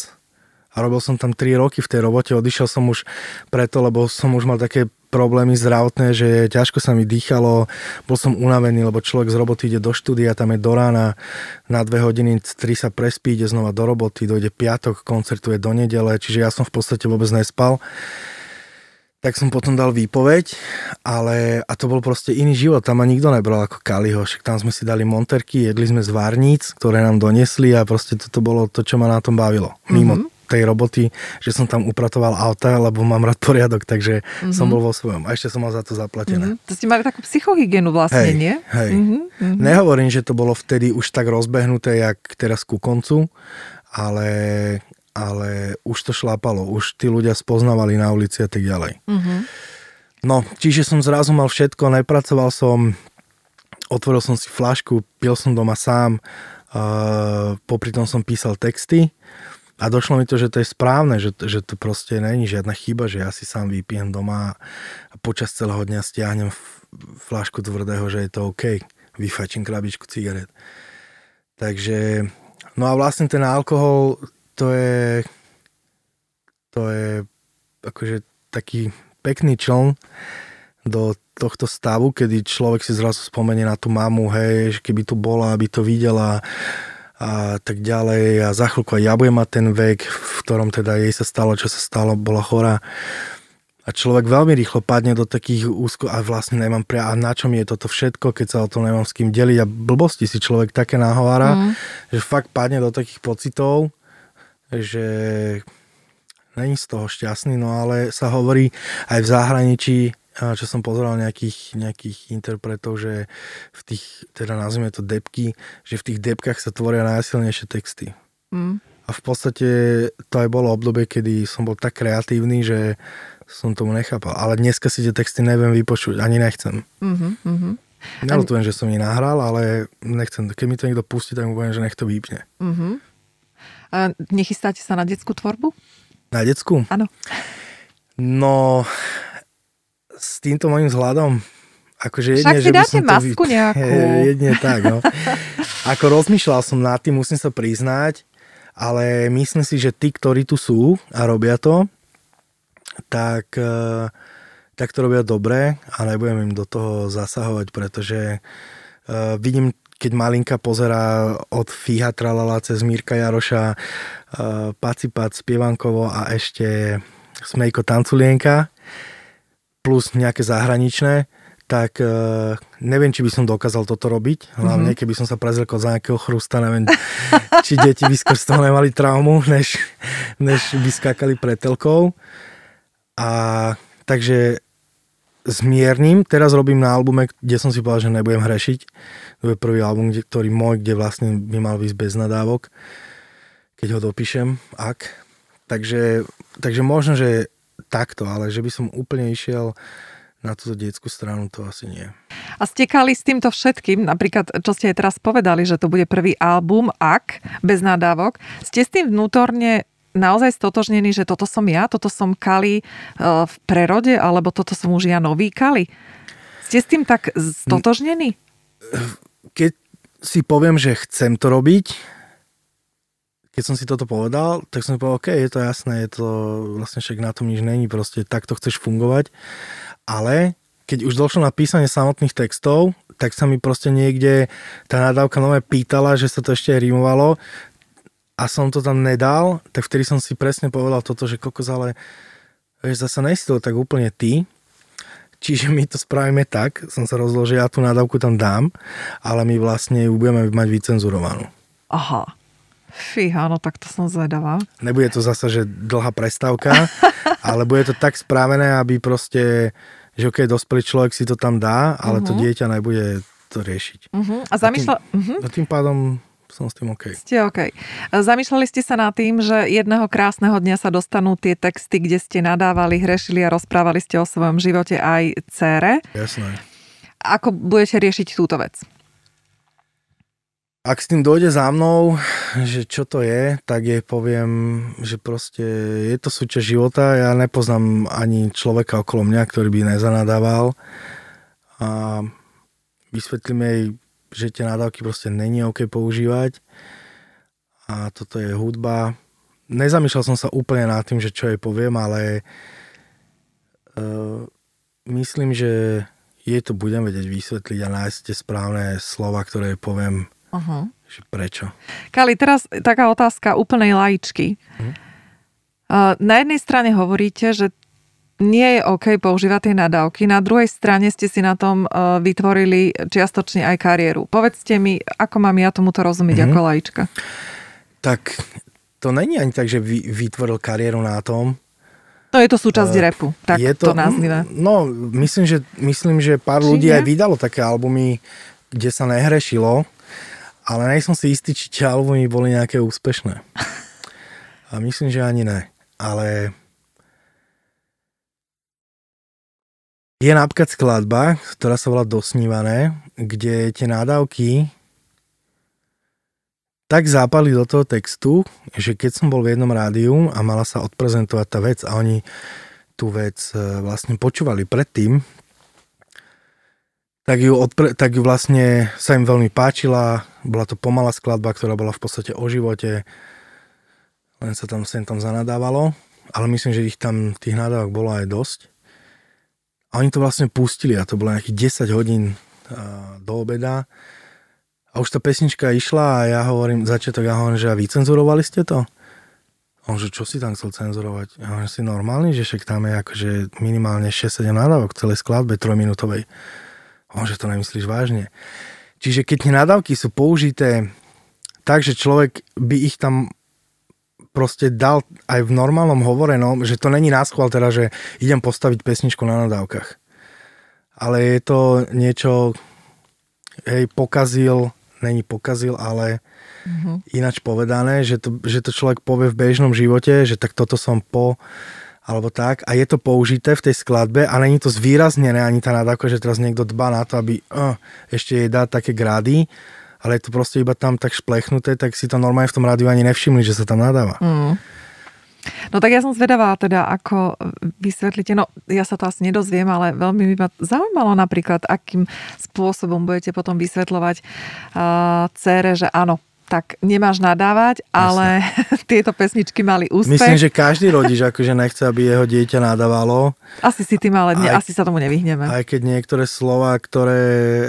A robil som tam 3 roky v tej robote, odišiel som už preto, lebo som už mal také problémy zdravotné, že ťažko sa mi dýchalo, bol som unavený, lebo človek z roboty ide do štúdia, tam je do rána, na dve hodiny, tri sa prespí, ide znova do roboty, dojde piatok, koncertuje do nedele, čiže ja som v podstate vôbec nespal tak som potom dal výpoveď, ale a to bol proste iný život, tam ma nikto nebral ako Kaliho, však tam sme si dali monterky, jedli sme z várnic, ktoré nám donesli a proste toto bolo to, čo ma na tom bavilo. Mimo mm-hmm. Tej roboty, že som tam upratoval auta, lebo mám rád poriadok, takže mm-hmm. som bol vo svojom. A ešte som mal za to zaplatené. Mm-hmm. To ste mali takú psychohygienu vlastne, hej, nie? Hej. Mm-hmm. Nehovorím, že to bolo vtedy už tak rozbehnuté, jak teraz ku koncu, ale ale už to šlápalo, už tí ľudia spoznávali na ulici a tak ďalej. Mm-hmm. No, čiže som zrazu mal všetko, nepracoval som, otvoril som si flašku, pil som doma sám, uh, popri tom som písal texty a došlo mi to, že to je správne, že, že to proste není žiadna chyba, že ja si sám vypijem doma a počas celého dňa stiahnem flašku tvrdého, že je to OK, vyfačím krabičku cigaret. Takže, no a vlastne ten alkohol, to je to je akože taký pekný čln do tohto stavu, kedy človek si zrazu spomenie na tú mamu, hej, keby tu bola, aby to videla a tak ďalej. A za chvíľku aj ja budem mať ten vek, v ktorom teda jej sa stalo, čo sa stalo, bola chorá. A človek veľmi rýchlo padne do takých úzko a vlastne nemám pre a na čom je toto všetko, keď sa o tom nemám s kým deliť? A blbosti si človek také nahovára, mm. že fakt padne do takých pocitov že není z toho šťastný, no ale sa hovorí aj v zahraničí, čo som pozeral nejakých, nejakých interpretov, že v tých, teda nazvime to depky, že v tých depkách sa tvoria najsilnejšie texty. Mm. A v podstate to aj bolo obdobie, kedy som bol tak kreatívny, že som tomu nechápal. Ale dneska si tie texty neviem vypočuť, ani nechcem. Mm-hmm, mm-hmm. Nelutujem, že som ich nahral, ale nechcem. Keď mi to niekto pustí, tak mu poviem, že nech to vypne. Mm-hmm. Nechystáte sa na detskú tvorbu? Na detskú? Áno. No, s týmto môjim vzhľadom, akože jedne, Však si že dáte masku vy... nejakú. Jedne tak, no. Ako rozmýšľal som nad tým, musím sa priznať, ale myslím si, že tí, ktorí tu sú a robia to, tak, eh, tak to robia dobre a nebudem im do toho zasahovať, pretože uh, vidím keď malinka pozerá od Fíha Tralala cez Mírka Jaroša, uh, Pacipat, Spievankovo a ešte Smejko Tanculienka plus nejaké zahraničné, tak uh, neviem, či by som dokázal toto robiť. Hlavne, mm-hmm. keby som sa prezilkol za nejakého chrusta, neviem, či deti by skôr z toho nemali traumu, než, než by skákali pretelkou. A takže zmierním. Teraz robím na albume, kde som si povedal, že nebudem hrešiť. To je prvý album, kde, ktorý môj, kde vlastne by mal ísť bez nadávok, keď ho dopíšem, ak. Takže, takže možno, že takto, ale že by som úplne išiel na túto detskú stranu to asi nie. A ste kali s týmto všetkým, napríklad, čo ste aj teraz povedali, že to bude prvý album, ak, bez nadávok, ste s tým vnútorne naozaj stotožnení, že toto som ja, toto som Kali e, v prerode, alebo toto som už ja nový Kali? Ste s tým tak stotožnení? Keď si poviem, že chcem to robiť, keď som si toto povedal, tak som povedal, OK, je to jasné, je to vlastne však na tom nič není, proste takto chceš fungovať. Ale keď už došlo na písanie samotných textov, tak sa mi proste niekde tá nadávka nové pýtala, že sa to ešte rimovalo a som to tam nedal, tak vtedy som si presne povedal toto, že kokos, ale vieš, zase nejsi to tak úplne ty, čiže my to spravíme tak, som sa rozhodol, že ja tú nadávku tam dám, ale my vlastne ju budeme mať vycenzurovanú. Aha. Fíha, no tak to som zvedavá. Nebude to zase, že dlhá prestávka, ale bude to tak správené, aby proste, že ok, dospelý človek si to tam dá, ale uh-huh. to mhm. dieťa nebude to riešiť. Uh-huh. A zamýšľa... A tým, uh-huh. a tým pádom som s tým OK. Ste OK. Zamýšľali ste sa nad tým, že jedného krásneho dňa sa dostanú tie texty, kde ste nadávali, hrešili a rozprávali ste o svojom živote aj cére. Jasné. Ako budete riešiť túto vec? Ak s tým dojde za mnou, že čo to je, tak je poviem, že proste je to súčasť života. Ja nepoznám ani človeka okolo mňa, ktorý by nezanadával. A vysvetlím jej, že tie nadávky proste není OK používať. A toto je hudba. Nezamýšľal som sa úplne nad tým, že čo jej poviem, ale uh, myslím, že jej to budem vedieť vysvetliť a nájsť tie správne slova, ktoré poviem Uh-huh. Že prečo? Kali, teraz taká otázka úplnej laičky. Uh-huh. Na jednej strane hovoríte, že nie je OK používať tie nadávky, na druhej strane ste si na tom uh, vytvorili čiastočne aj kariéru. Povedzte mi, ako mám ja tomuto rozumieť uh-huh. ako laička? Tak to není ani tak, že vy, vytvoril kariéru na tom. No je to súčasť uh, repu, tak je to, to nazvime. No, myslím, že, myslím, že pár Či ľudí nie? aj vydalo také albumy, kde sa nehrešilo ale nejsem si istý, či tie albumy boli nejaké úspešné. A myslím, že ani ne. Ale je napríklad skladba, ktorá sa volá Dosnívané, kde tie nádavky tak zápali do toho textu, že keď som bol v jednom rádiu a mala sa odprezentovať tá vec a oni tú vec e, vlastne počúvali predtým, tak ju, odpre, tak ju vlastne sa im veľmi páčila. Bola to pomalá skladba, ktorá bola v podstate o živote. Len sa tam sem tam zanadávalo. Ale myslím, že ich tam, tých nadávok bolo aj dosť. A oni to vlastne pustili a to bolo nejakých 10 hodín do obeda. A už tá pesnička išla a ja hovorím, začiatok, ja hovorím, že a vycenzurovali ste to? On, že čo si tam chcel cenzurovať? Ja hovorím, si normálny, že však tam je akože minimálne 6-7 nadávok v celej skladbe trojminútovej. On, že to nemyslíš vážne. Čiže keď tie nadávky sú použité tak, že človek by ich tam proste dal aj v normálnom hovorenom, že to není náschval teda, že idem postaviť pesničku na nadávkach. Ale je to niečo, hej, pokazil, není pokazil, ale mm-hmm. ináč povedané, že to, že to človek povie v bežnom živote, že tak toto som po alebo tak a je to použité v tej skladbe a není to zvýraznené ani tá nadávka, že teraz niekto dba na to, aby uh, ešte jej dá také grády, ale je to proste iba tam tak šplechnuté, tak si to normálne v tom rádiu ani nevšimli, že sa tam nadáva. Mm. No tak ja som zvedavá teda, ako vysvetlíte, no ja sa to asi nedozviem, ale veľmi by ma zaujímalo napríklad, akým spôsobom budete potom vysvetľovať uh, cére, že áno, tak nemáš nadávať, ale tieto pesničky mali úspech. Myslím, že každý rodič akože nechce, aby jeho dieťa nadávalo. Asi si tým, ale aj, asi sa tomu nevyhneme. Aj keď niektoré slova, ktoré e,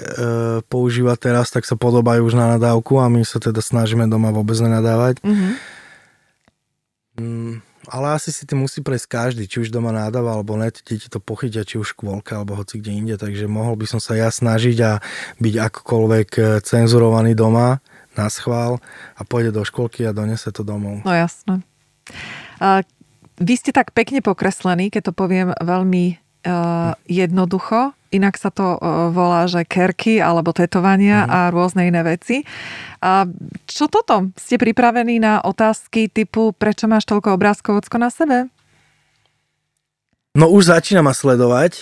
používa teraz, tak sa podobajú už na nadávku a my sa teda snažíme doma vôbec nenadávať. Mm-hmm. Mm, ale asi si tým musí prejsť každý, či už doma nadáva alebo ne, deti to pochytia, či už škôlka alebo hoci kde inde, takže mohol by som sa ja snažiť a byť akokoľvek e, cenzurovaný doma na schvál a pôjde do školky a donese to domov. No jasné. Uh, vy ste tak pekne pokreslení, keď to poviem veľmi uh, jednoducho. Inak sa to uh, volá, že kerky alebo tetovania uh-huh. a rôzne iné veci. A čo toto? Ste pripravení na otázky typu prečo máš toľko obrázkov ocko na sebe? No už začínam ma sledovať,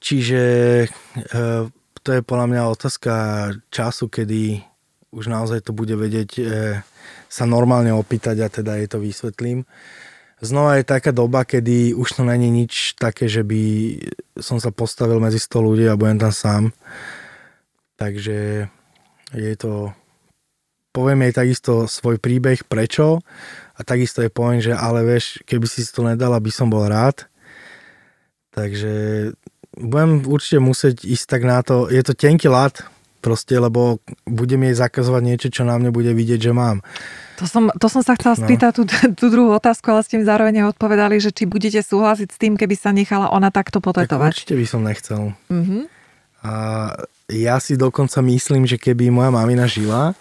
Čiže e, to je podľa mňa otázka času, kedy už naozaj to bude vedieť e, sa normálne opýtať a teda jej to vysvetlím. Znova je taká doba, kedy už to není nič také, že by som sa postavil medzi 100 ľudí a budem tam sám. Takže je to... Poviem jej takisto svoj príbeh, prečo a takisto je poviem, že ale vieš, keby si to nedal, aby som bol rád. Takže budem určite musieť ísť tak na to, je to tenký lat, proste, lebo budem jej zakazovať niečo, čo na mne bude vidieť, že mám. To som, to som sa chcela no. spýtať, no. tú, tú druhú otázku, ale ste mi zároveň odpovedali, že či budete súhlasiť s tým, keby sa nechala ona takto potetovať. Tak určite by som nechcel. Mm-hmm. A ja si dokonca myslím, že keby moja mamina žila,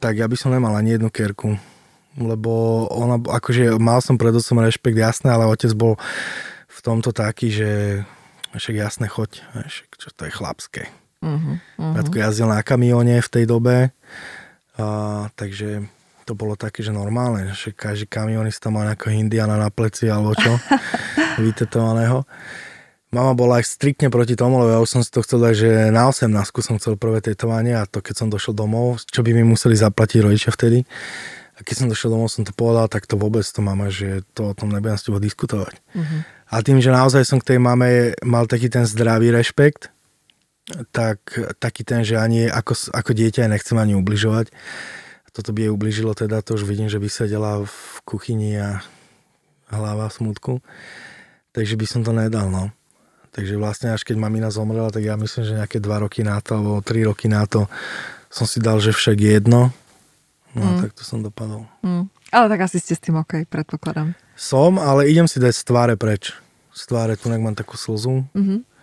tak ja by som nemal ani jednu kerku. Lebo ona, akože mal som pred otcom rešpekt, jasné, ale otec bol v tomto taký, že však jasné, choď, však, čo to je chlapské. Uh-huh, uh-huh. jazdil na kamióne v tej dobe, a, takže to bolo také, že normálne, že každý kamionista má nejakého indiana na pleci alebo čo, vytetovaného. Mama bola aj striktne proti tomu, lebo ja už som si to chcel dať, že na 18 som chcel prvé tetovanie a to keď som došiel domov, čo by mi museli zaplatiť rodičia vtedy. A keď som došiel domov, som to povedal, tak to vôbec to mama, že to o tom nebudem s tebou diskutovať. Uh-huh. A tým, že naozaj som k tej mame mal taký ten zdravý rešpekt, tak taký ten, že ani ako, ako dieťa nechcem ani ubližovať. Toto by jej ubližilo teda, to už vidím, že by sedela v kuchyni a hlava v smutku. Takže by som to nedal, no. Takže vlastne až keď mamina zomrela, tak ja myslím, že nejaké dva roky na to, alebo tri roky na to som si dal, že však jedno. No mm. tak to som dopadol. Mm. Ale tak asi ste s tým OK, predpokladám. Som, ale idem si dať z tváre preč. Z tváre tu mám takú slzu. Mm-hmm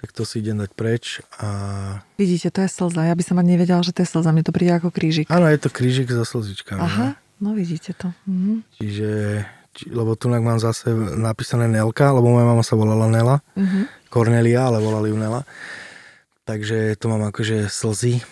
tak to si idem dať preč. A... Vidíte, to je slza. Ja by som ani nevedela, že to je slza. Mne to príde ako krížik. Áno, je to krížik so slzičkami. Aha, no vidíte to. Mhm. Čiže, či, lebo tu mám zase napísané Nelka, lebo moja mama sa volala Nela. Mhm. Cornelia, ale volali ju Nela. Takže to mám akože slzy.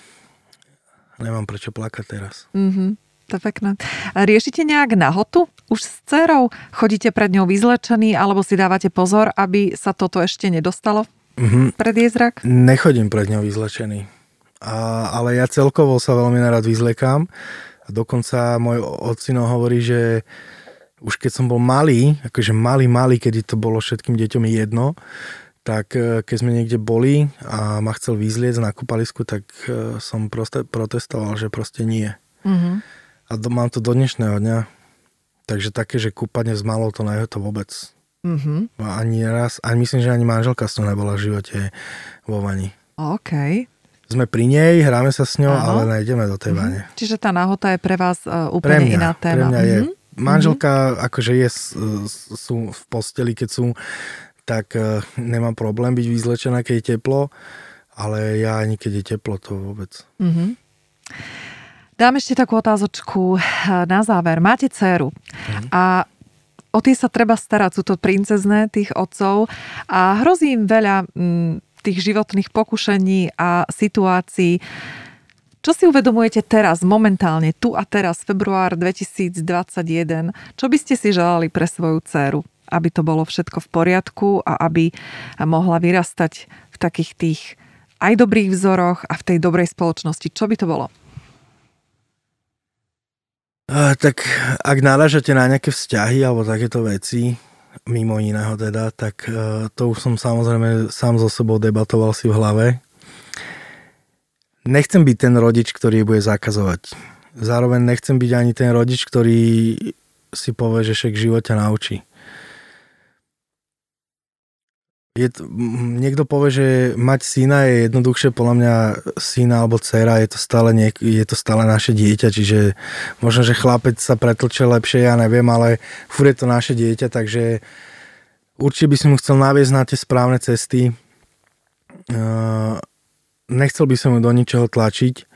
Nemám prečo plakať teraz. Mhm. To je pekné. Riešite nejak nahotu už s dcerou? Chodíte pred ňou vyzlečený alebo si dávate pozor, aby sa toto ešte nedostalo? Mm-hmm. pred jej zrak? Nechodím pred ňou vyzlečený. A, ale ja celkovo sa veľmi narad vyzlekám. A dokonca môj ocino hovorí, že už keď som bol malý, akože malý, malý, kedy to bolo všetkým deťom jedno, tak e, keď sme niekde boli a ma chcel vyzliecť na kúpalisku, tak e, som proste protestoval, že proste nie. Mm-hmm. A do, mám to do dnešného dňa. Takže také, že kúpanie s malou, to je to vôbec. Mm-hmm. Ani raz, ani myslím, že ani manželka s ňou nebola v živote vo vani. OK. Sme pri nej, hráme sa s ňou, Aha. ale nejdeme do tej vane. Mm-hmm. Čiže tá nahota je pre vás uh, úplne pre mňa, iná téma. Pre mňa mm-hmm. je. Manželka, mm-hmm. akože je, sú v posteli, keď sú, tak uh, nemám problém byť vyzlečená, keď je teplo, ale ja ani keď je teplo, to vôbec. Mm-hmm. Dám ešte takú otázočku na záver. Máte dceru mm. a o tie sa treba starať, sú to princezné tých otcov a hrozí im veľa m, mm, tých životných pokušení a situácií. Čo si uvedomujete teraz, momentálne, tu a teraz, február 2021? Čo by ste si želali pre svoju dceru? Aby to bolo všetko v poriadku a aby mohla vyrastať v takých tých aj dobrých vzoroch a v tej dobrej spoločnosti. Čo by to bolo? Tak ak náražate na nejaké vzťahy alebo takéto veci, mimo iného teda, tak uh, to už som samozrejme sám so sebou debatoval si v hlave. Nechcem byť ten rodič, ktorý bude zakazovať. Zároveň nechcem byť ani ten rodič, ktorý si povie, že však život ťa naučí je, niekto povie, že mať syna je jednoduchšie, podľa mňa syna alebo dcera je to stále, niek, je to stále naše dieťa, čiže možno, že chlapec sa pretlče lepšie, ja neviem, ale furt je to naše dieťa, takže určite by som mu chcel naviesť na tie správne cesty. Nechcel by som ju do ničoho tlačiť,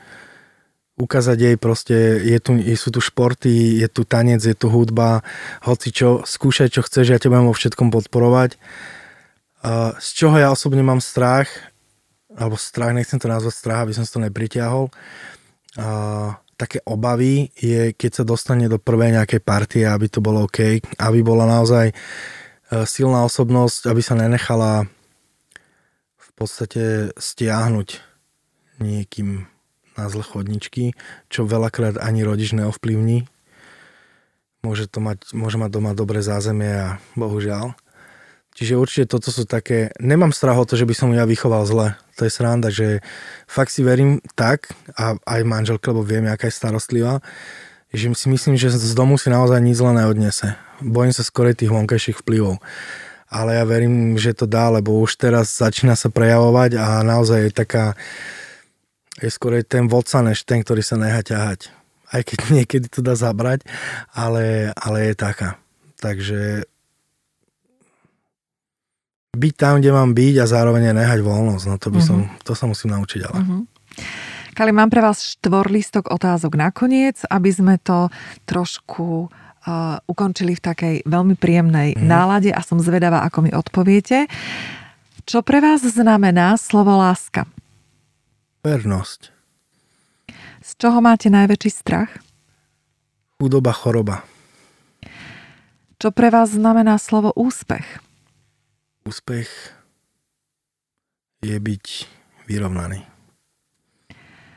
ukázať jej proste, je tu, sú tu športy, je tu tanec, je tu hudba, hoci čo, skúšaj čo chceš, ja ťa budem vo všetkom podporovať z čoho ja osobne mám strach, alebo strach, nechcem to nazvať strach, aby som si to nepritiahol, také obavy je, keď sa dostane do prvej nejakej partie, aby to bolo OK, aby bola naozaj uh, silná osobnosť, aby sa nenechala podstate stiahnuť niekým na zle chodničky, čo veľakrát ani rodič neovplyvní. Môže, to mať, môže mať doma dobré zázemie a bohužiaľ. Čiže určite toto sú také... Nemám strach o to, že by som ja vychoval zle. To je sranda, že fakt si verím tak, a aj manželke, lebo viem, aká je starostlivá, že si myslím, že z domu si naozaj nič zle neodnese. Bojím sa skôr tých vonkajších vplyvov. Ale ja verím, že to dá, lebo už teraz začína sa prejavovať a naozaj je taká je skôr ten vodca, než ten, ktorý sa nechá ťahať. Aj keď niekedy to dá zabrať, ale, ale je taká. Takže byť tam, kde mám byť a zároveň nehať voľnosť. No to by som, uh-huh. to sa musím naučiť ale. Uh-huh. Kali, mám pre vás štvorlistok otázok nakoniec, aby sme to trošku uh, ukončili v takej veľmi príjemnej uh-huh. nálade a som zvedavá, ako mi odpoviete. Čo pre vás znamená slovo láska? Vernosť. Z čoho máte najväčší strach? Chudoba, choroba. Čo pre vás znamená slovo úspech? Úspech je byť vyrovnaný.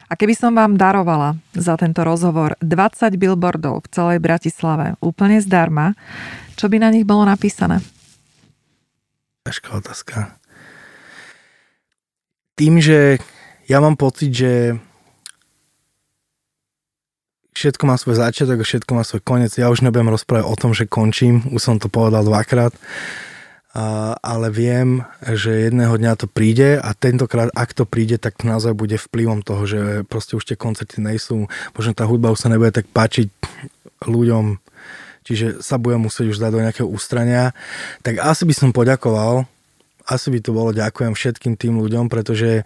A keby som vám darovala za tento rozhovor 20 billboardov v celej Bratislave úplne zdarma, čo by na nich bolo napísané? Ťažká otázka. Tým, že ja mám pocit, že všetko má svoj začiatok a všetko má svoj koniec. Ja už nebudem rozprávať o tom, že končím, už som to povedal dvakrát ale viem, že jedného dňa to príde a tentokrát, ak to príde, tak naozaj bude vplyvom toho, že proste už tie koncerty nejsú, možno tá hudba už sa nebude tak páčiť ľuďom, čiže sa budem musieť už dať do nejakého ústrania, tak asi by som poďakoval, asi by to bolo ďakujem všetkým tým ľuďom, pretože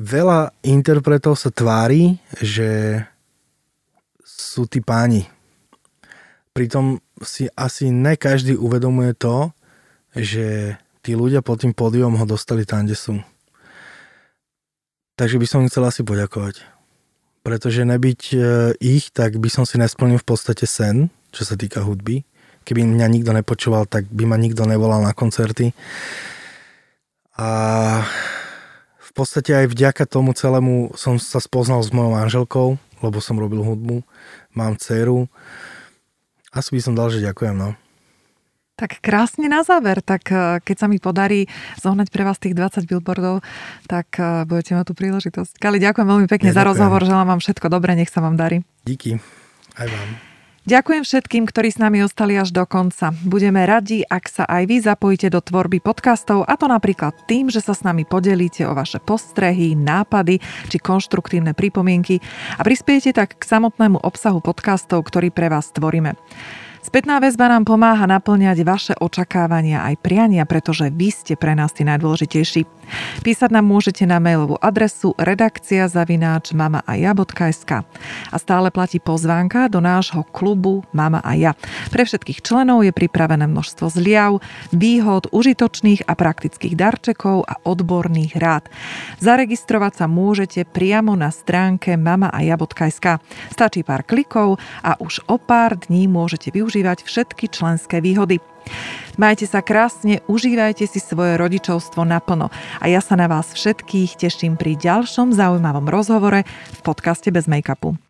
veľa interpretov sa tvári, že sú tí páni. Pritom si asi ne každý uvedomuje to, že tí ľudia pod tým pódium ho dostali tam, kde sú. Takže by som im chcel asi poďakovať. Pretože nebyť e, ich, tak by som si nesplnil v podstate sen, čo sa týka hudby. Keby mňa nikto nepočúval, tak by ma nikto nevolal na koncerty. A v podstate aj vďaka tomu celému som sa spoznal s mojou manželkou, lebo som robil hudbu. Mám dceru asi by som dal, že ďakujem, no. Tak krásne na záver, tak eh, keď sa mi podarí zohnať pre vás tých 20 billboardov, tak eh, budete mať tú príležitosť. Kali, ďakujem veľmi pekne ja, za ďakujem. rozhovor, želám vám všetko dobré, nech sa vám darí. Díky, aj vám. Ďakujem všetkým, ktorí s nami ostali až do konca. Budeme radi, ak sa aj vy zapojíte do tvorby podcastov, a to napríklad tým, že sa s nami podelíte o vaše postrehy, nápady či konštruktívne pripomienky a prispiejete tak k samotnému obsahu podcastov, ktorý pre vás tvoríme. Spätná väzba nám pomáha naplňať vaše očakávania aj priania, pretože vy ste pre nás tí najdôležitejší. Písať nám môžete na mailovú adresu redakcia zavináč mamaaja.sk a stále platí pozvánka do nášho klubu Mama a ja. Pre všetkých členov je pripravené množstvo zliav, výhod, užitočných a praktických darčekov a odborných rád. Zaregistrovať sa môžete priamo na stránke mamaaja.sk. Stačí pár klikov a už o pár dní môžete využívať všetky členské výhody. Majte sa krásne, užívajte si svoje rodičovstvo naplno a ja sa na vás všetkých teším pri ďalšom zaujímavom rozhovore v podcaste Bez make-upu.